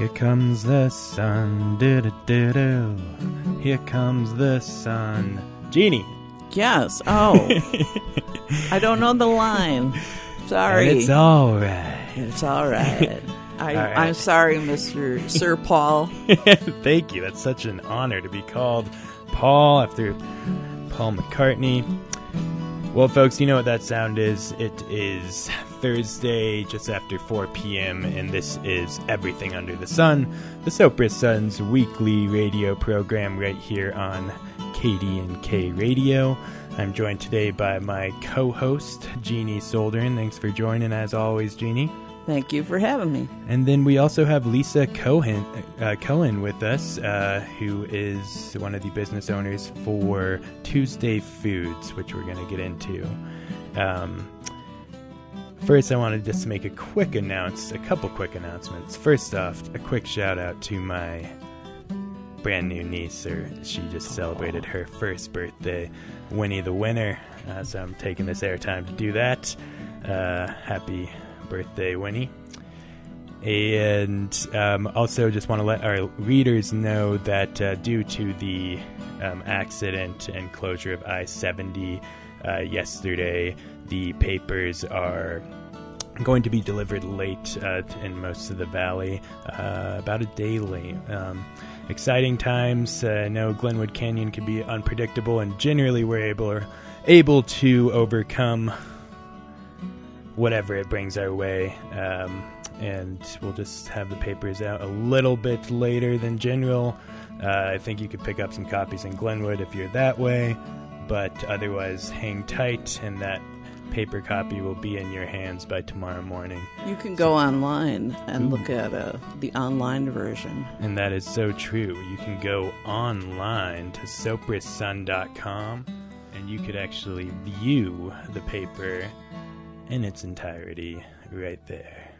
Here comes the sun. Do do do do. Here comes the sun. Genie. Yes. Oh, I don't know the line. Sorry. And it's all right. It's all right. I, All right. I'm sorry, Mr. Sir Paul. Thank you. That's such an honor to be called Paul after Paul McCartney. Well, folks, you know what that sound is. It is Thursday, just after 4 p.m., and this is Everything Under the Sun, the Sopris Sun's weekly radio program right here on KDNK Radio. I'm joined today by my co-host, Jeannie Soldern. Thanks for joining, as always, Jeannie. Thank you for having me. And then we also have Lisa Cohen, uh, Cohen with us, uh, who is one of the business owners for Tuesday Foods, which we're going to get into. Um, first, I wanted just to make a quick announce, a couple quick announcements. First off, a quick shout out to my brand new niece, or she just celebrated her first birthday, Winnie the Winner. Uh, so I'm taking this airtime to do that. Uh, happy birthday, Winnie. And um, also, just want to let our readers know that uh, due to the um, accident and closure of I 70 uh, yesterday, the papers are going to be delivered late uh, in most of the valley, uh, about a day late. Um, exciting times. Uh, I know Glenwood Canyon can be unpredictable, and generally we're able able to overcome whatever it brings our way. Um, and we'll just have the papers out a little bit later than general. Uh, I think you could pick up some copies in Glenwood if you're that way, but otherwise, hang tight, and that paper copy will be in your hands by tomorrow morning. You can go online and Ooh. look at uh, the online version. And that is so true. You can go online to soprissun.com and you could actually view the paper in its entirety right there.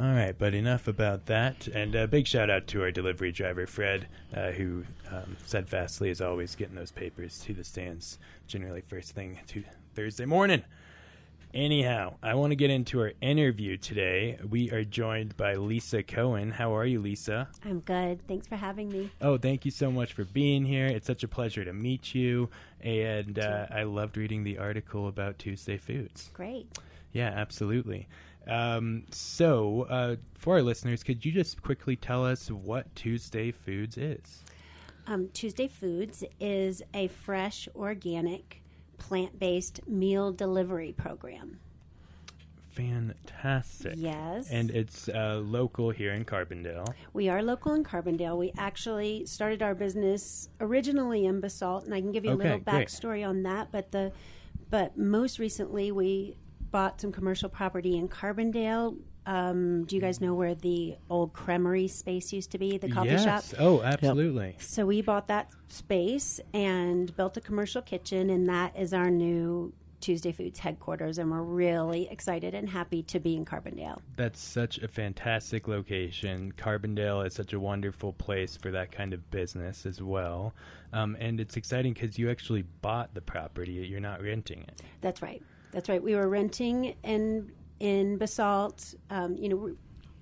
All right, but enough about that. And a big shout out to our delivery driver, Fred, uh, who um, steadfastly is always getting those papers to the stands, generally first thing to Thursday morning. Anyhow, I want to get into our interview today. We are joined by Lisa Cohen. How are you, Lisa? I'm good. Thanks for having me. Oh, thank you so much for being here. It's such a pleasure to meet you. And uh, I loved reading the article about Tuesday Foods. Great. Yeah, absolutely. Um, so, uh, for our listeners, could you just quickly tell us what Tuesday Foods is? Um, Tuesday Foods is a fresh, organic, plant based meal delivery program. Fantastic. Yes. And it's uh, local here in Carbondale. We are local in Carbondale. We actually started our business originally in Basalt, and I can give you a Okay, little great. backstory on that. But the, but most recently we bought some commercial property in Carbondale. Um, do you guys know where the old creamery space used to be, the coffee yes. shop? Oh, absolutely. So we bought that space and built a commercial kitchen, and that is our new Tuesday Foods headquarters. And we're really excited and happy to be in Carbondale. That's such a fantastic location. Carbondale is such a wonderful place for that kind of business as well. Um, and it's exciting because you actually bought the property, you're not renting it. That's right. That's right. We were renting in in Basalt. Um, you know, we,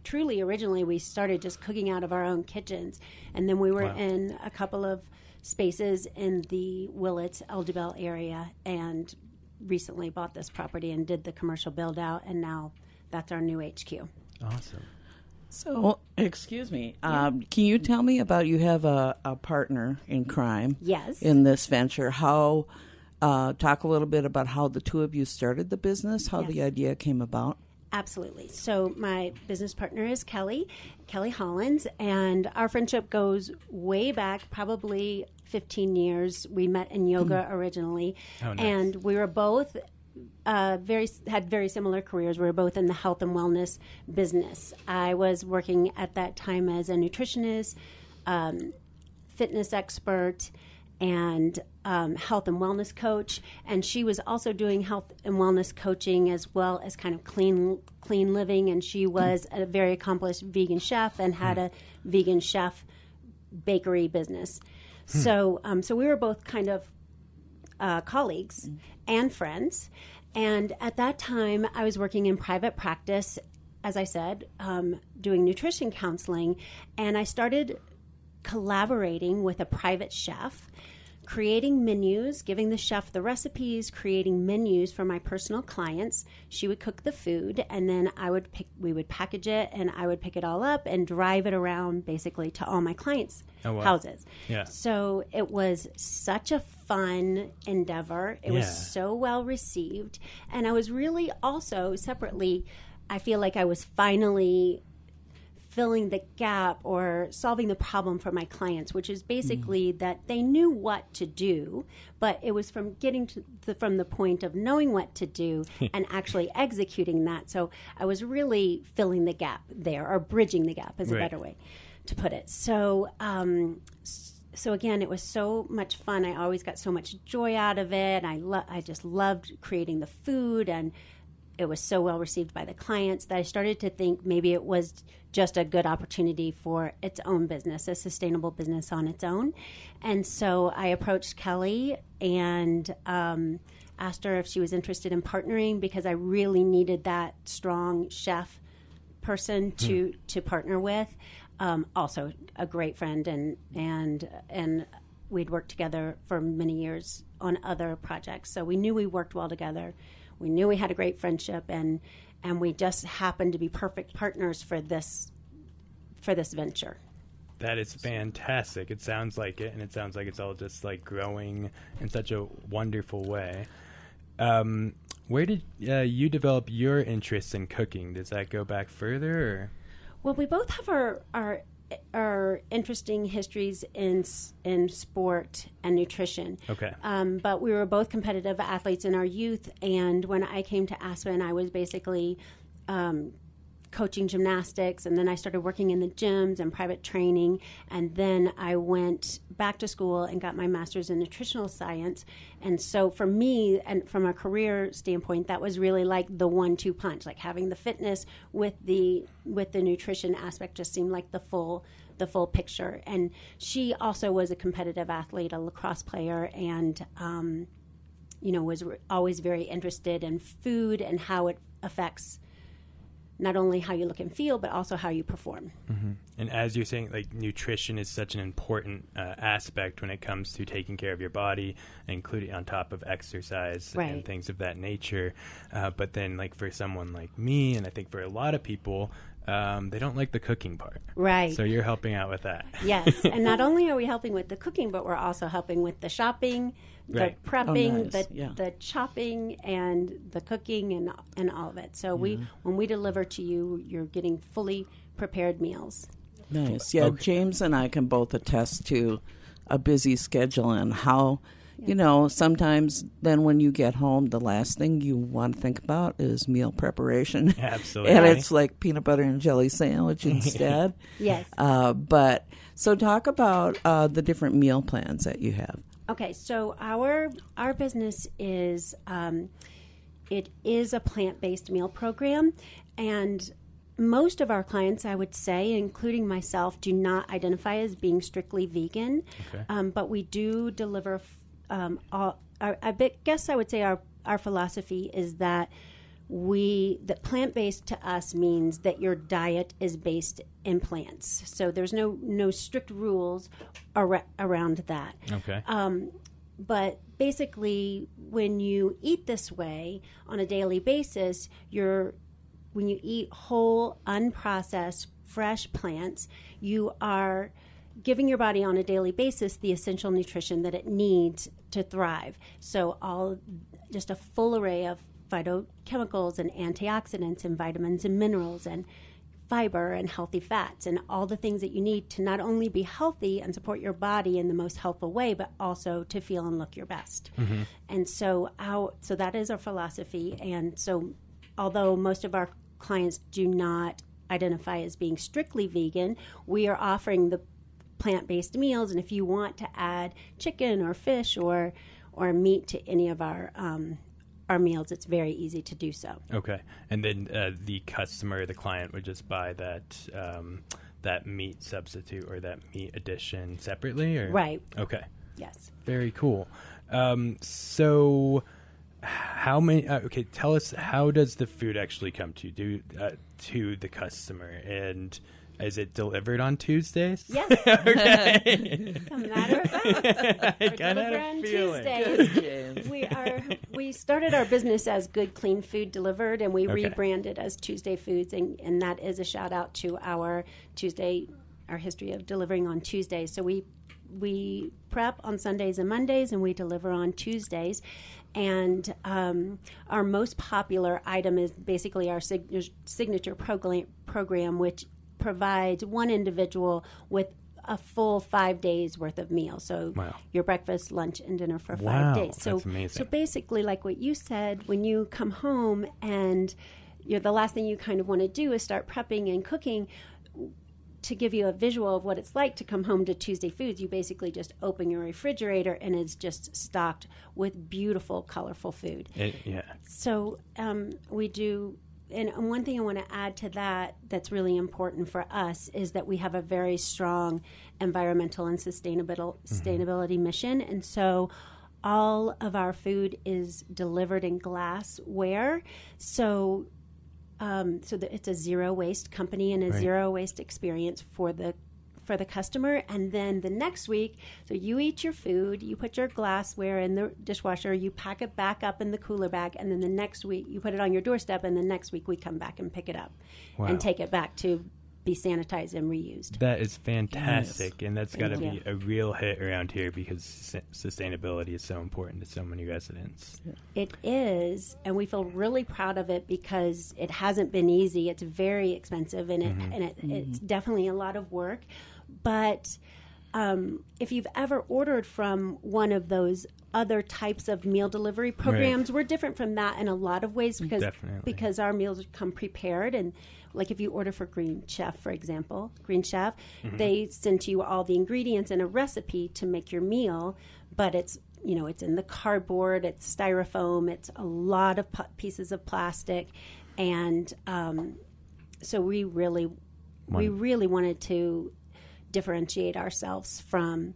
truly originally we started just cooking out of our own kitchens, and then we were Wow. in a couple of spaces in the Willits El Jebel area, and recently bought this property and did the commercial build out, and now that's our new HQ. Awesome. So, excuse me. Um, can you tell me about you have a, a partner in crime Yes. in this venture? How uh, talk a little bit about how the two of you started the business, how the idea came about. Absolutely. So my business partner is Kelly, Kelly Hollins, and our friendship goes way back, probably 15 years. We met in yoga originally, Oh, nice. and we were both uh, very had very similar careers. We were both in the health and wellness business. I was working at that time as a nutritionist, um, fitness expert, and um, health and wellness coach. And she was also doing health and wellness coaching as well as kind of clean clean living. And she was a very accomplished vegan chef and had a vegan chef bakery business. So um, so we were both kind of uh, colleagues and friends. And at that time, I was working in private practice as I said, um, doing nutrition counseling, and I started collaborating with a private chef, creating menus, giving the chef the recipes, creating menus for my personal clients. She would cook the food, and then I would pick. We would package it, and I would pick it all up and drive it around, basically, to all my clients' Oh, wow. houses. Yeah. So it was such a fun endeavor. It was so well received. And I was really also separately, I feel like I was finally filling the gap or solving the problem for my clients, which is basically that they knew what to do, but it was from getting to the, from the point of knowing what to do and actually executing that. So I was really filling the gap there, or bridging the gap is a better way to put it. So, um, so again, it was so much fun. I always got so much joy out of it. I lo- I just loved creating the food, and it was so well received by the clients that I started to think maybe it was just a good opportunity for its own business, a sustainable business on its own. And so I approached Kelly and. Um, Asked her if she was interested in partnering because I really needed that strong chef person to to partner with. Um, also, a great friend, and and and we'd worked together for many years on other projects, so we knew we worked well together. We knew we had a great friendship, and and we just happened to be perfect partners for this for this venture. That is fantastic. It sounds like it, and it sounds like it's all just like growing in such a wonderful way. Um, where did uh, you develop your interest in cooking? Does that go back further? Or? Well, we both have our our our interesting histories in in sport and nutrition. Okay. Um, but we were both competitive athletes in our youth, and when I came to Aspen, I was basically um, coaching gymnastics, and then I started working in the gyms and private training, and then I went back to school and got my master's in nutritional science. And so for me, and from a career standpoint, that was really like the one-two punch, like having the fitness with the with the nutrition aspect just seemed like the full the full picture. And she also was a competitive athlete, a lacrosse player, and um, you know was re- always very interested in food and how it affects not only how you look and feel, but also how you perform. And as you're saying, like nutrition is such an important uh, aspect when it comes to taking care of your body, including on top of exercise and things of that nature. Uh, but then, like for someone like me, and I think for a lot of people, um, they don't like the cooking part. Right. So you're helping out with that. Yes, and not only are we helping with the cooking, but we're also helping with the shopping, the prepping, Oh, nice. the Yeah. the chopping, and the cooking, and and all of it. So we when we deliver to you, you're getting fully prepared meals. Nice. Yeah, Okay. James and I can both attest to a busy schedule and how, you know, sometimes then when you get home, the last thing you want to think about is meal preparation. Absolutely. and it's like peanut butter and jelly sandwich instead. Yes. Uh, but so talk about uh, the different meal plans that you have. Okay, so our our business is um, it is a plant based meal program, and most of our clients, I would say, including myself, do not identify as being strictly vegan. Okay. Um, but we do deliver. Um, all, our, I guess I would say our our philosophy is that we that plant based to us means that your diet is based in plants. So there's no no strict rules ar- around that. Okay. Um, but basically, when you eat this way on a daily basis, you're when you eat whole, unprocessed, fresh plants, you are giving your body on a daily basis the essential nutrition that it needs to thrive. So all just a full array of phytochemicals and antioxidants and vitamins and minerals and fiber and healthy fats and all the things that you need to not only be healthy and support your body in the most helpful way, but also to feel and look your best. And so, our, so that is our philosophy. And so, although most of our clients do not identify as being strictly vegan, we are offering the plant-based meals. And if you want to add chicken or fish or or meat to any of our um, our meals, it's very easy to do so. Okay, and then uh, the customer, the client, would just buy that um, that meat substitute or that meat addition separately, or Right. Okay, Yes. very cool. Um, so, how many? Uh, okay, tell us how does the food actually come to do uh, to the customer, and is it delivered on Tuesdays? Yes. okay. A matter of fact, I we're kind of had delivered a on feeling. Tuesdays. James. we are we started our business as good clean food delivered and we Okay. rebranded as tuesday foods and, and that is a shout out to our tuesday our history of delivering on tuesdays so we we prep on sundays and mondays and we deliver on tuesdays and um, our most popular item is basically our signature, signature program, program which provides one individual with a full five days worth of meals. So Wow. your breakfast, lunch, and dinner for Wow, five days. So that's amazing. so basically, like what you said, when you come home and you're the last thing you kind of want to do is start prepping and cooking. To give you a visual of what it's like to come home to Tuesday Foods, you basically just open your refrigerator and it's just stocked with beautiful, colorful food. It, yeah. So um, we do, and one thing I want to add to that that's really important for us is that we have a very strong environmental and sustainable sustainability mission, and so all of our food is delivered in glassware. So. Um, so it's a zero waste company and a Right. zero waste experience for the for the customer and then the next week so you eat your food you put your glassware in the dishwasher you pack it back up in the cooler bag and then the next week you put it on your doorstep and the next week we come back and pick it up Wow. and take it back to be sanitized and reused That is fantastic, and that's got to be a real hit around here because sustainability is so important to so many residents. It is, and we feel really proud of it because it hasn't been easy. It's very expensive, and it mm-hmm. and it, it's mm-hmm. definitely a lot of work. But um, if you've ever ordered from one of those other types of meal delivery programs, we're different from that in a lot of ways because Definitely. because our meals come prepared and. Like if you order for Green Chef, for example, Green Chef, they send to you all the ingredients and a recipe to make your meal, but it's you know it's in the cardboard it's styrofoam it's a lot of pieces of plastic and um, so we really we really wanted to differentiate ourselves from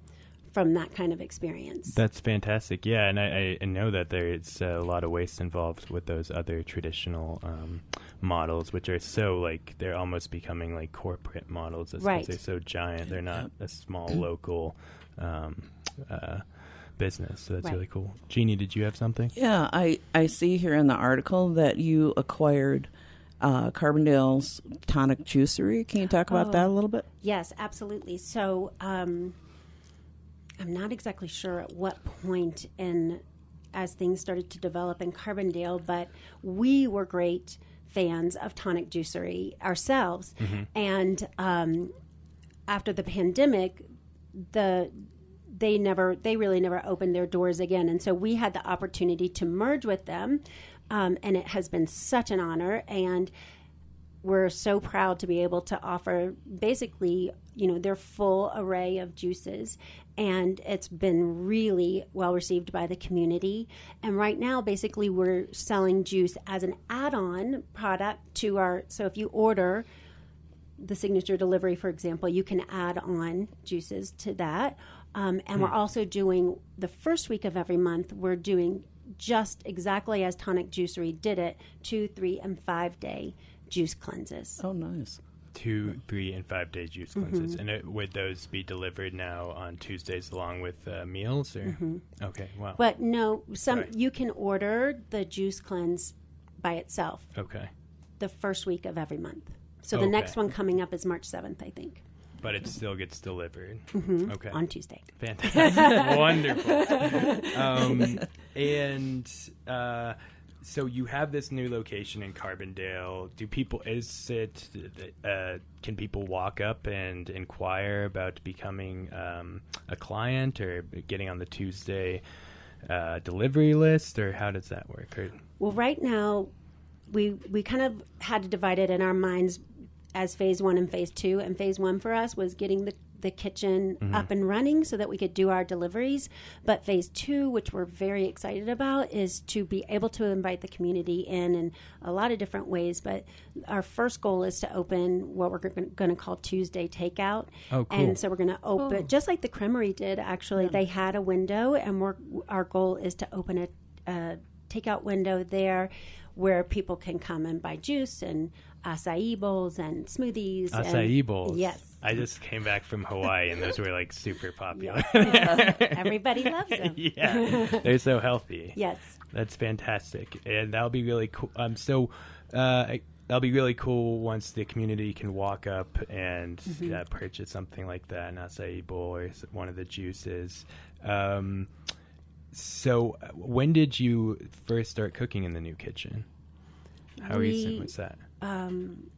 from that kind of experience That's fantastic. Yeah, and I, I know that there's a lot of waste involved with those other traditional um, models, which are so like they're almost becoming like corporate models, as Right. they're so giant. They're not a small local um, uh, business. So that's Right. really cool. Jeannie, did you have something? Yeah, I, I see here in the article that you acquired uh, Carbondale's tonic juicery. Can you talk about that a little bit? Yes, absolutely. So um, I'm not exactly sure at what point in as things started to develop in Carbondale, but we were great fans of tonic juicery ourselves, and um, after the pandemic, the they never they really never opened their doors again. And so we had the opportunity to merge with them um, and it has been such an honor. And we're so proud to be able to offer basically you know their full array of juices. And it's been really well received by the community. And right now basically we're selling juice as an add-on product to our so if you order the signature delivery, for example, you can add on juices to that. Um, and we're also doing the first week of every month, we're doing just exactly as Tonic Juicery did it two, three, and five day juice cleanses. Oh, nice. Two, three, and five day juice cleanses, and it, would those be delivered now on Tuesdays along with uh, meals? Or okay, wow, But no, some Right. you can order the juice cleanse by itself okay, the first week of every month. So the Okay. next one coming up is March 7th, I think, but it still gets delivered. Okay, on Tuesday. Fantastic. Wonderful. Um, and uh, so you have this new location in Carbondale. Do people, is it, uh, can people walk up and inquire about becoming um, a client or getting on the Tuesday uh, delivery list, or how does that work? Or, Well, right now, we we kind of had to divide it in our minds as phase one and phase two. And phase one for us was getting the the kitchen mm-hmm. up and running so that we could do our deliveries. But phase two, which we're very excited about, is to be able to invite the community in in a lot of different ways. But our first goal is to open what we're going to call Tuesday Takeout. Oh, cool. And so we're going to open, just like the Creamery did, actually. They had a window, and we're, our goal is to open a, a takeout window there where people can come and buy juice and acai bowls and smoothies. Acai and, bowls. Yes. I just came back from Hawaii and those were like super popular. Everybody loves them. yeah, they're so healthy. Yes. That's fantastic, and that'll be really cool. Um, so uh, that'll be really cool once the community can walk up and Mm-hmm. uh, purchase something like that, an acai bowl or one of the juices. Um, so, uh, when did you first start cooking in the new kitchen? How recent We- was that? Um,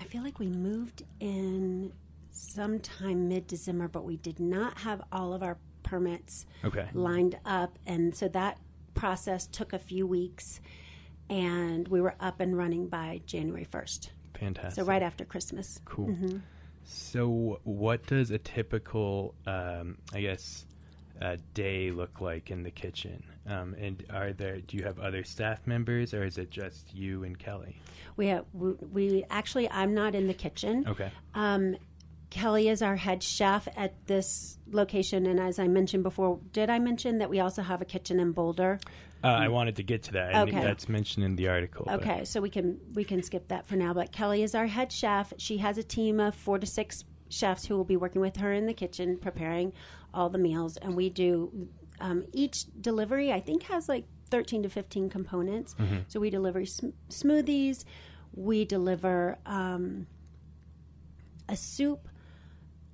I feel like we moved in sometime mid December, but we did not have all of our permits Okay, lined up. And so that process took a few weeks. And we were up and running by January 1st. fantastic. So, right after Christmas. Cool. So, what does a typical, um, I guess, uh, day look like in the kitchen? Um, and are there? Do you have other staff members, or is it just you and Kelly? We, have, we, we actually, I'm not in the kitchen. Okay. Um, Kelly is our head chef at this location, and as I mentioned before, did I mention that we also have a kitchen in Boulder? Uh, I wanted to get to that. I Okay. that's mentioned in the article. but- Okay, so we can we can skip that for now. But Kelly is our head chef. She has a team of four to six chefs who will be working with her in the kitchen, preparing all the meals, and we do um, each delivery. I think has like thirteen to fifteen components. So we deliver sm- smoothies, we deliver um, a soup,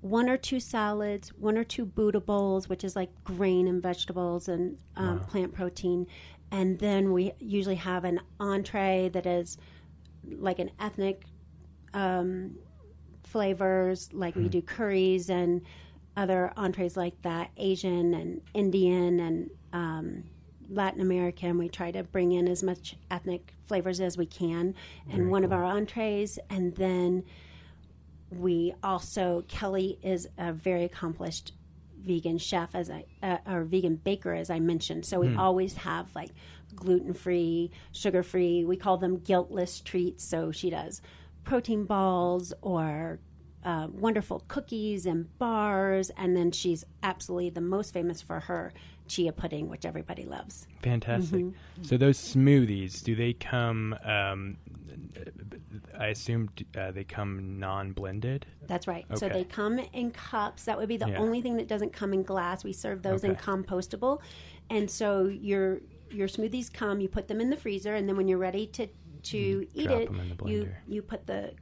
one or two salads, one or two Buddha bowls, which is like grain and vegetables and um, plant protein. And then we usually have an entree that is like an ethnic um, flavors, like we do curries and other entrees like that, Asian and Indian and um, Latin American. We try to bring in as much ethnic flavors as we can in one of our entrees. And then we also Kelly is a very accomplished vegan chef as I uh, or vegan baker as I mentioned. So we always have like gluten free, sugar free. We call them guiltless treats. So she does protein balls or uh, wonderful cookies and bars, and then she's absolutely the most famous for her chia pudding, which everybody loves. Fantastic. Mm-hmm. So those smoothies, do they come? Um, I assume uh, they come non-blended. That's right. So they come in cups. That would be the Yeah. only thing that doesn't come in glass. We serve those in Okay. compostable. And so your your smoothies come, you put them in the freezer, and then when you're ready to to eat Mm, it, in you you put the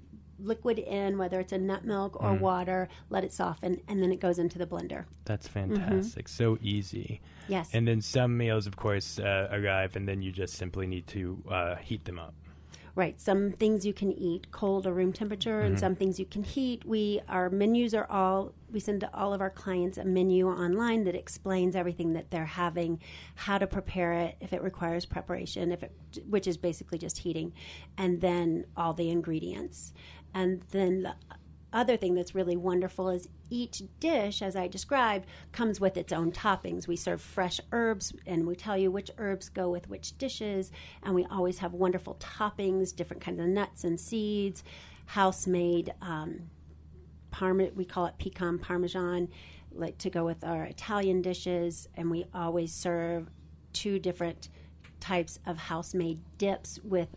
liquid in, whether it's a nut milk Mm. or water, let it soften, and then it goes into the blender. That's fantastic. So easy. Yes. And then some meals, of course, uh, arrive, and then you just simply need to uh, heat them up. Right. Some things you can eat cold or room temperature, and some things you can heat. We our menus are all we send to all of our clients a menu online that explains everything that they're having, how to prepare it, if it requires preparation, if it which is basically just heating, and then all the ingredients. And then the other thing that's really wonderful is each dish, as I described, comes with its own toppings. We serve fresh herbs and we tell you which herbs go with which dishes. And we always have wonderful toppings, different kinds of nuts and seeds, house made. Um, we call it pecan parmesan, like to go with our Italian dishes. And we always serve two different types of house made dips with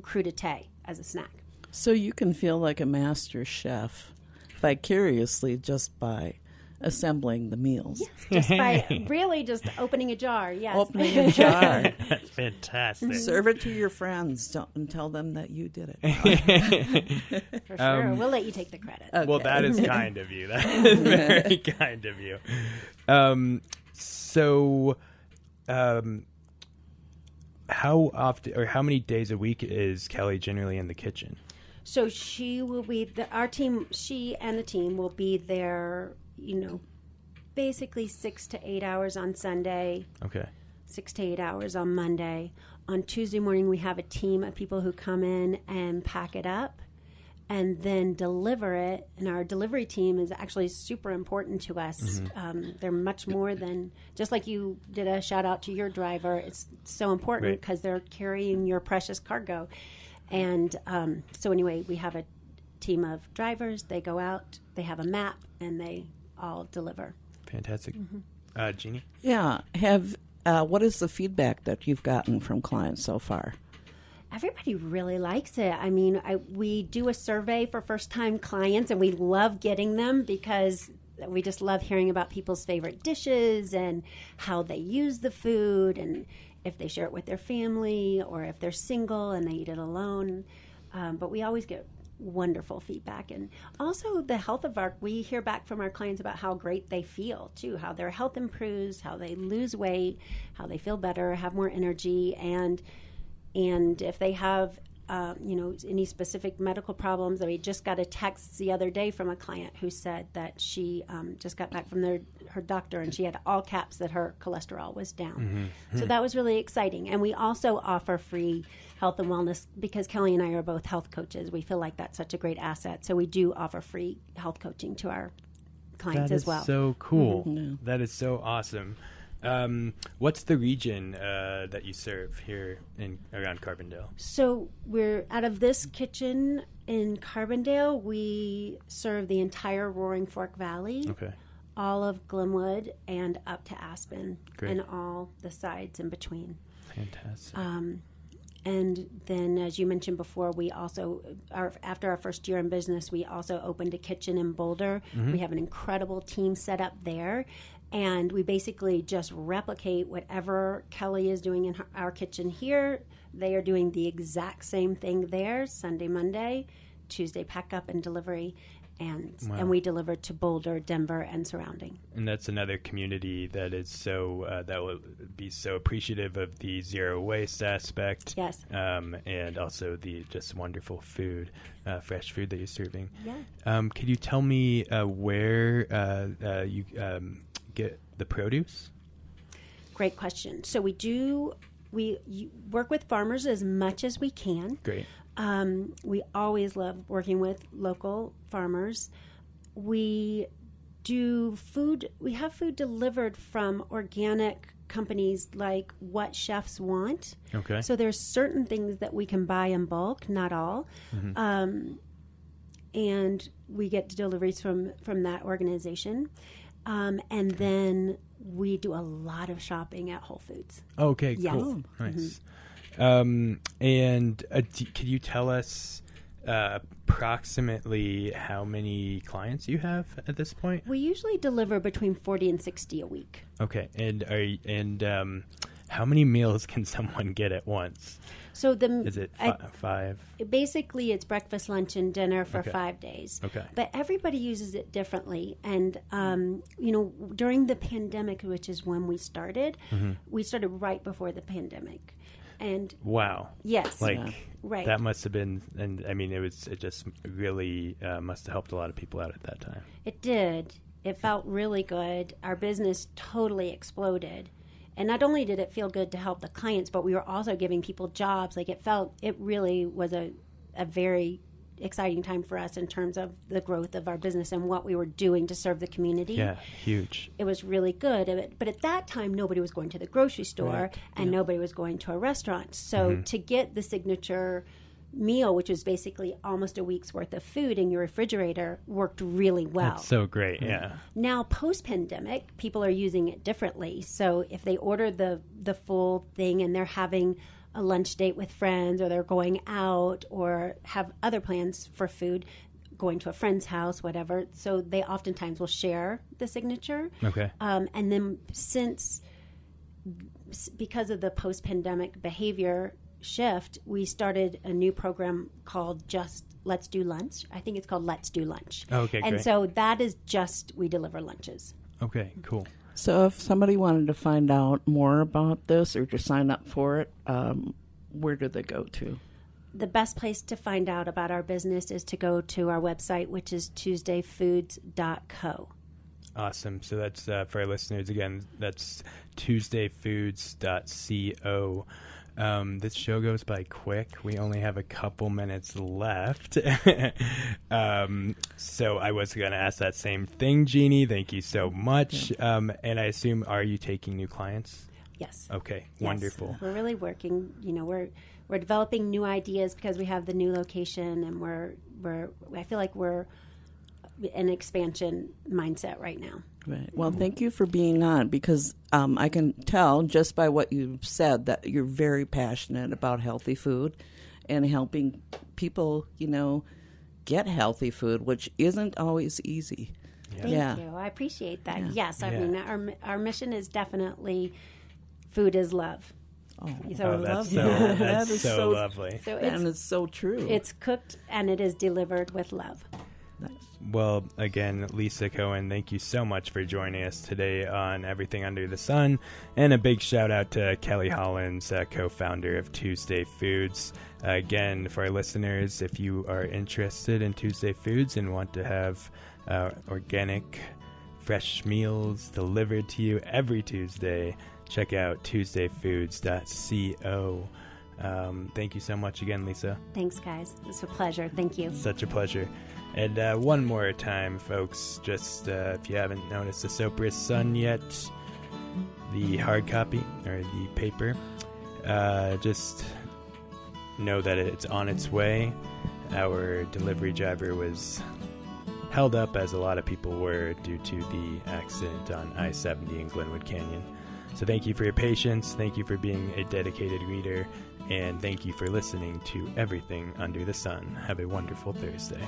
crudité as a snack. So you can feel like a master chef vicariously just by assembling the meals. just by really just opening a jar. Yes. Opening a jar. That's fantastic. Serve it to your friends don't, and tell them that you did it. For sure. we'll let you take the credit. Well, that is kind of you. That is very kind of you. Um, so, um, how often or how many days a week is Kelly generally in the kitchen? So she will be the, our team. She and the team will be there. You know, basically six to eight hours on Sunday, Okay. six to eight hours on Monday. On Tuesday morning, we have a team of people who come in and pack it up and then deliver it. And our delivery team is actually super important to us. Um, they're much more than just like you did a shout out to your driver. It's so important Right. because they're carrying your precious cargo. And um, so, anyway, we have a team of drivers. They go out, they have a map, and they all deliver. Fantastic. Uh, Jeannie? Yeah. Have Uh, what is the feedback that you've gotten from clients so far? Everybody really likes it. I mean, I, we do a survey for first time clients, and we love getting them because we just love hearing about people's favorite dishes and how they use the food and if they share it with their family or if they're single and they eat it alone. Um, but we always get wonderful feedback and also the health of our we hear back from our clients about how great they feel too how their health improves how they lose weight how they feel better have more energy and and if they have uh, you know any specific medical problems. We just got a text the other day from a client who said that she um, just got back from their her doctor and she had all caps that her cholesterol was down. Mm-hmm. So that was really exciting. And we also offer free health and wellness because Kelly and I are both health coaches. We feel like that's such a great asset. So we do offer free health coaching to our clients that as well. So cool. Mm-hmm. That is so awesome. Um, what's the region uh, that you serve here in around Carbondale? So we're out of this kitchen in Carbondale. We serve the entire Roaring Fork Valley, okay. all of Glenwood, and up to Aspen, Great. and all the sides in between. Fantastic. Um, and then, as you mentioned before, we also, our, after our first year in business, we also opened a kitchen in Boulder. Mm-hmm. We have an incredible team set up there and we basically just replicate whatever Kelly is doing in her, our kitchen here. They are doing the exact same thing there Sunday, Monday, Tuesday pack up and delivery, and Wow. and we deliver to Boulder, Denver, and surrounding. and that's another community that is so uh, that will be so appreciative of the zero waste aspect. Yes. Um, and also the just wonderful food, uh, fresh food that you're serving. Yeah. Um, could you tell me uh, where uh, uh, you um, get the produce? Great question. So we do we work with farmers as much as we can. Great. Um, we always love working with local farmers. We do food, we have food delivered from organic companies like What Chefs Want. Okay. So there's certain things that we can buy in bulk, not all. Um, and we get deliveries from, from that organization. Um, and then we do a lot of shopping at Whole Foods. Okay, Yes. cool. Oh. Nice. Um, and uh, d- could you tell us uh, approximately how many clients you have at this point? We usually deliver between 40 and 60 a week. Okay, and are y- and um, how many meals can someone get at once? So the Is it I- five? basically it's breakfast, lunch, and dinner for Okay. five days. Okay. But everybody uses it differently, and um, you know, during the pandemic, which is when we started, Mm-hmm. we started right before the pandemic, and Wow. yes, Like right. that must have been, and I mean, it was. It just really uh, must have helped a lot of people out at that time. It did. It felt really good. Our business totally exploded. And not only did it feel good to help the clients, but we were also giving people jobs. Like it felt, it really was a, a very exciting time for us in terms of the growth of our business and what we were doing to serve the community. Yeah, huge. It was really good. But- at that time, nobody was going to the grocery store Right. and nobody was going to a restaurant. So mm-hmm. to get the signature meal, which was basically almost a week's worth of food in your refrigerator, worked really well. That's so great. Yeah. Now, post pandemic, people are using it differently. So if they order the the full thing and they're having a lunch date with friends, or they're going out, or have other plans for food, going to a friend's house, whatever. So they oftentimes will share the signature. Okay. Um, and then since because of the post pandemic behavior shift, we started a new program called Just Let's Do Lunch. I think it's called Let's Do Lunch. Oh, okay, And great. so that is just we deliver lunches. Okay. Cool. So, if somebody wanted to find out more about this or to sign up for it, um, where do they go to? The best place to find out about our business is to go to our website, which is tuesdayfoods.co. Awesome. So that's uh, for our listeners again. That's TuesdayFoods.co. Um, this show goes by quick. We only have a couple minutes left. um, so I was going to ask that same thing, Jeannie. Thank you so much. Um, and I assume, are you taking new clients? Yes. Okay, Yes. wonderful. We're really working. You know, we're we're developing new ideas because we have the new location, and we're we're. I feel like we're an expansion mindset right now. Right. Well, thank you for being on because um, I can tell just by what you've said that you're very passionate about healthy food and helping people, you know, get healthy food, which isn't always easy. Thank Yeah. you. I appreciate that. Yeah. Yes, I Yeah. mean our our mission is definitely food is love. Oh, So, Oh, that's so, that's that is so, so- lovely. so and it's it's so true. it's cooked and it is delivered with love. Well, again, Lisa Cohen, thank you so much for joining us today on Everything Under the Sun. And a big shout out to Kelly Hollins, uh, co founder of Tuesday Foods. Uh, again, for our listeners, if you are interested in Tuesday Foods and want to have uh, organic, fresh meals delivered to you every Tuesday, check out tuesdayfoods.co. Um, thank you so much again, Lisa. Thanks, guys. It's a pleasure. Thank you. Such a pleasure. And uh, one more time, folks, just uh, if you haven't noticed the Sopris Sun yet, the hard copy or the paper, uh, just know that it's on its way. Our delivery driver was held up, as a lot of people were, due to the accident on I 70 in Glenwood Canyon. So thank you for your patience. Thank you for being a dedicated reader. And thank you for listening to Everything Under the Sun. Have a wonderful Thursday.